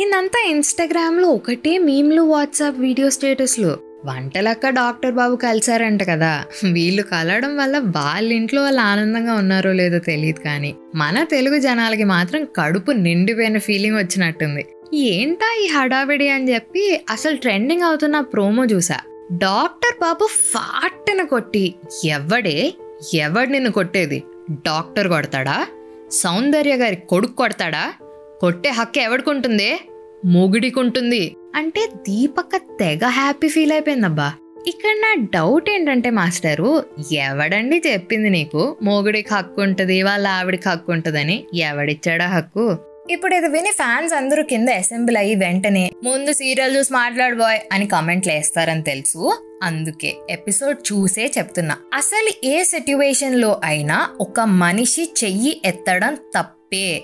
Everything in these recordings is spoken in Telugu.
నిన్నంతా ఇన్స్టాగ్రామ్లో ఒకటే మీమ్లు వాట్సాప్ వీడియో స్టేటస్లు. వంటలక్క డాక్టర్ బాబు కలిశారంట కదా. వీళ్ళు కలవడం వల్ల వాళ్ళ ఇంట్లో వాళ్ళు ఆనందంగా ఉన్నారో లేదో తెలియదు కానీ మన తెలుగు జనాలకి మాత్రం కడుపు నిండిపోయిన ఫీలింగ్ వచ్చినట్టుంది. ఏంటా ఈ హడావిడి అని చెప్పి అసలు ట్రెండింగ్ అవుతున్న ప్రోమో చూసా. డాక్టర్ బాబు ఫాట్టను కొట్టి ఎవడే? ఎవడు నిన్ను కొట్టేది? డాక్టర్ కొడతాడా? సౌందర్య గారి కొడుకు కొడతాడా? కొట్టే హక్కు ఎవడికుంటుంది మొగుడికుంటుంది. అంటే దీపక్క తెగ హ్యాపీ ఫీల్ అయిపోయిందబ్బా. ఇక్కడ నా డౌట్ ఏంటంటే మాస్టరు ఎవడండి చెప్పింది నీకు? మొగుడికి హక్కు ఉంటుంది వాళ్ళ ఆవిడికి హక్కు ఉంటుందని ఎవడిచ్చాడా హక్కు? ఇప్పుడు ఇది విని ఫ్యాన్స్ అందరూ కింద అసెంబ్ల్ అయ్యి వెంటనే ముందు సీరియల్ చూసి మాట్లాడు బాయ్ అని కామెంట్లు వేస్తారని తెలుసు. అందుకే ఎపిసోడ్ చూసే చెప్తున్నా. అసలు ఏ సిట్యువేషన్లో అయినా ఒక మనిషి చెయ్యి ఎత్తడం తప్పే.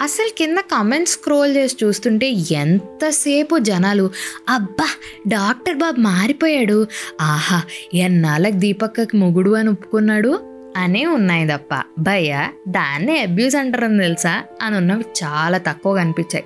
అసలు కింద కమెంట్స్ స్క్రోల్ చేసి చూస్తుంటే ఎంతసేపు జనాలు అబ్బా డాక్టర్ బాబు మారిపోయాడు. ఆహా ఎన్నాళ్ళకి దీపక్కకి మొగుడు అని ఒప్పుకున్నాడు? అనే ఉన్నాయి తప్ప. భయ్య దాన్నే అబ్యూస్ అంటారని తెలుసా? అని ఉన్నవి చాలా తక్కువ కనిపించాయి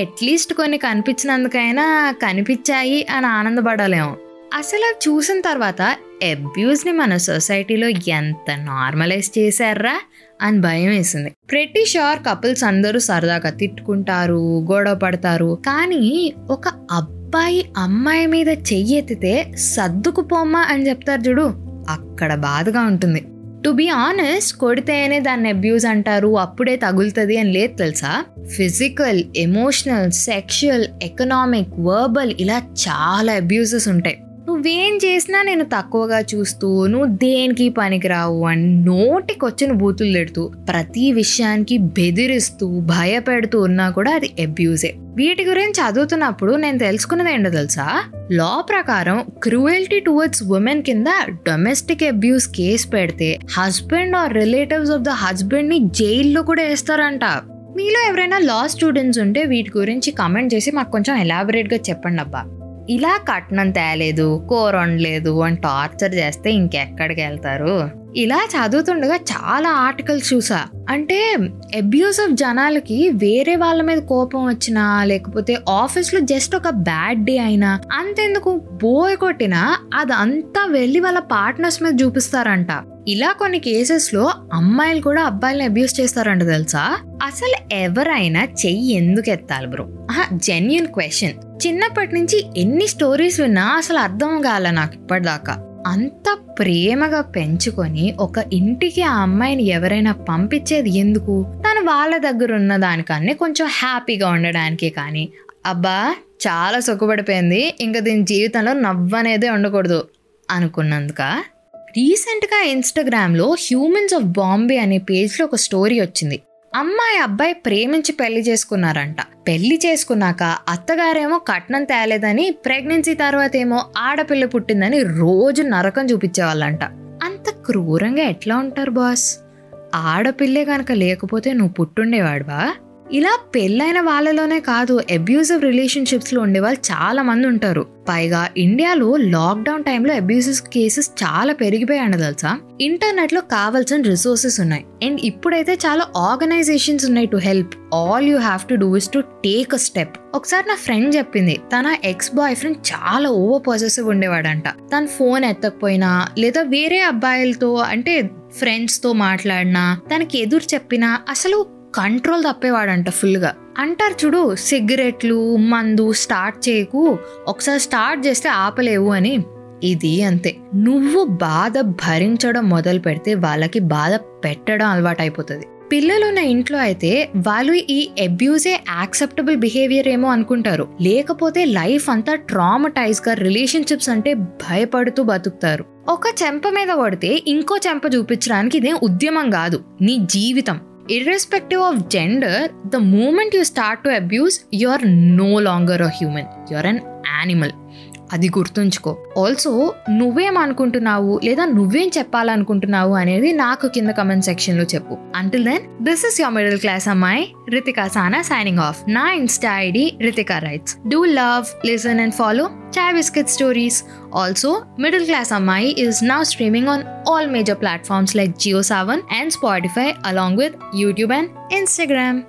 అట్లీస్ట్ కొన్ని కనిపించినందుకైనా కనిపించాయి అని ఆనందపడలేము. అసలు అది చూసిన తర్వాత అబ్యూస్ని మన సొసైటీలో ఎంత నార్మలైజ్ చేశారా? అని భయం వేసింది. ప్రతి షోర్ కపుల్స్ అందరూ సరదాగా తిట్టుకుంటారు గొడవ పడతారు. కానీ ఒక అబ్బాయి అమ్మాయి మీద చెయ్యెత్తితే సర్దుకుపోమ్మా అని చెప్తారు చూడు అక్కడ బాధగా ఉంటుంది. టు బి ఆనెస్ట్ కొడితేనే దాన్ని అబ్యూజ్ అంటారు అప్పుడే తగులుతుంది అని లేదు తెలుసా? Physical emotional sexual economic verbal ఇలా చాలా అబ్యూసెస్ ఉంటాయి. నువ్వేం చేసినా నేను తక్కువగా చూస్తూ నువ్వు దేనికి పనికిరావు? అని నోటికి వచ్చిన బూతులు తిడుతూ ప్రతి విషయానికి బెదిరిస్తూ భయపెడుతూ ఉన్నా కూడా అది అబ్యూజే వీటి గురించి చదువుతున్నప్పుడు నేను తెలుసుకున్నది ఏంటో తెలుసా? లా ప్రకారం క్రూయల్టీ టువర్డ్స్ ఉమెన్ కింద డొమెస్టిక్ అబ్యూస్ కేసు పెడితే husband or relatives of the హస్బెండ్ని జైల్లో కూడా వేస్తారంట. మీలో ఎవరైనా లా స్టూడెంట్స్ ఉంటే వీటి గురించి కమెంట్ చేసి మాకు కొంచెం ఎలాబరేట్గా చెప్పండి అబ్బా ఇలా కట్నం తేలేదు కూర వండలేదు అని టార్చర్ చేస్తే ఇంకెక్కడికి వెళ్తారు? ఇలా చదువుతుండగా చాలా ఆర్టికల్స్ చూసా. అంటే అబ్యూస్ ఆఫ్ జనాలకి వేరే వాళ్ళ మీద కోపం వచ్చినా లేకపోతే ఆఫీస్లో జస్ట్ ఒక బ్యాడ్ డే అయినా అంతెందుకు? బోయ్ కొట్టినా అదంతా వెళ్ళి వాళ్ళ పార్ట్నర్స్ మీద చూపిస్తారంట. ఇలా కొన్ని కేసెస్లో అమ్మాయిలు కూడా అబ్బాయిల్ని అబ్యూస్ చేస్తారంట తెలుసా? అసలు ఎవరైనా చెయ్యి ఎందుకు ఎత్తాలి బ్రో? జెన్యున్ క్వశ్చన్ చిన్నప్పటి నుంచి ఎన్ని స్టోరీస్ విన్నా అసలు అర్థం కాల నాకు ఇప్పటిదాకా. అంత ప్రేమగా పెంచుకొని ఒక ఇంటికి ఆ అమ్మాయిని ఎవరైనా పంపించేది ఎందుకు? తను వాళ్ళ దగ్గర ఉన్న దానికన్నా కొంచెం హ్యాపీగా ఉండడానికి కానీ. అబ్బా చాలా సుఖపడిపోయింది. ఇంకా దీని జీవితంలో నవ్వనేదే ఉండకూడదు అనుకున్నందుక? రీసెంట్గా ఇన్స్టాగ్రామ్లో హ్యూమన్స్ ఆఫ్ బాంబే అనే పేజ్లో ఒక స్టోరీ వచ్చింది. అమ్మాయి అబ్బాయి ప్రేమించి పెళ్ళి చేసుకున్నారంట. పెళ్ళి చేసుకున్నాక అత్తగారేమో కట్నం తేలేదని ప్రెగ్నెన్సీ తర్వాత ఏమో ఆడపిల్ల పుట్టిందని రోజు నరకం చూపించేవాళ్ళంట. అంత క్రూరంగా ఎట్లా ఉంటారు బాస్? ఆడపిల్లే కనుక లేకపోతే నువ్వు పుట్టుండేవాడువా? ఇలా పెళ్ళైన వాళ్ళలోనే కాదు అబ్యూజివ్ రిలేషన్షిప్స్లో ఉండేవాళ్ళు చాలా మంది ఉంటారు. పైగా ఇండియాలో లాక్డౌన్ టైంలో అబ్యూసివ్ కేసెస్ చాలా పెరిగిపోయాయి తెలుసా? ఇంటర్నెట్లో కావాల్సిన రిసోర్సెస్ ఉన్నాయి. అండ్ ఇప్పుడైతే చాలా ఆర్గనైజేషన్స్ ఉన్నాయి to help all you have to do is to take a step ఒకసారి నా ఫ్రెండ్ చెప్పింది తన ఎక్స్ బాయ్ ఫ్రెండ్ చాలా ఓవర్ పాజిటివ్ ఉండేవాడంట. తన ఫోన్ ఎత్తకపోయినా లేదా వేరే అబ్బాయిలతో అంటే ఫ్రెండ్స్తో మాట్లాడినా తనకి ఎదురు చెప్పినా అసలు కంట్రోల్ తప్పేవాడంట ఫుల్గా. అంటారు చూడు సిగరెట్లు మందు స్టార్ట్ చేయకు ఒకసారి స్టార్ట్ చేస్తే ఆపలేవు అని. ఇది అంతే. నువ్వు బాధ భరించడం మొదలు పెడితే వాళ్ళకి బాధ పెట్టడం అలవాటు అయిపోతుంది పిల్లలున్న ఇంట్లో అయితే వాళ్ళు ఈ అబ్యూజే యాక్సెప్టబుల్ బిహేవియర్ ఏమో అనుకుంటారు. లేకపోతే లైఫ్ అంతా ట్రామటైజ్గా రిలేషన్షిప్స్ అంటే భయపడుతూ బతుకుతారు. ఒక చెంప మీద పడితే ఇంకో చెంప చూపించడానికి ఇదేం ఉద్యమం కాదు. నీ జీవితం. Irrespective of gender, the moment you start to abuse, you're no longer a human. You're an animal. అది గుర్తుంచుకో. ఆల్సో నువ్వేమనుకుంటున్నావు లేదా నువ్వేం చెప్పాలనుకుంటున్నావు అనేది నాకు కింద కమెంట్ సెక్షన్లో చెప్పు. Until then this is your middle class అమ్మాయి రితికా సానా సైనింగ్ ఆఫ్ నా insta ID Ritika writes do love listen and follow chai biscuit stories also middle class అమ్మాయి is now streaming on all major platforms like Saavn and Spotify along with YouTube and Instagram.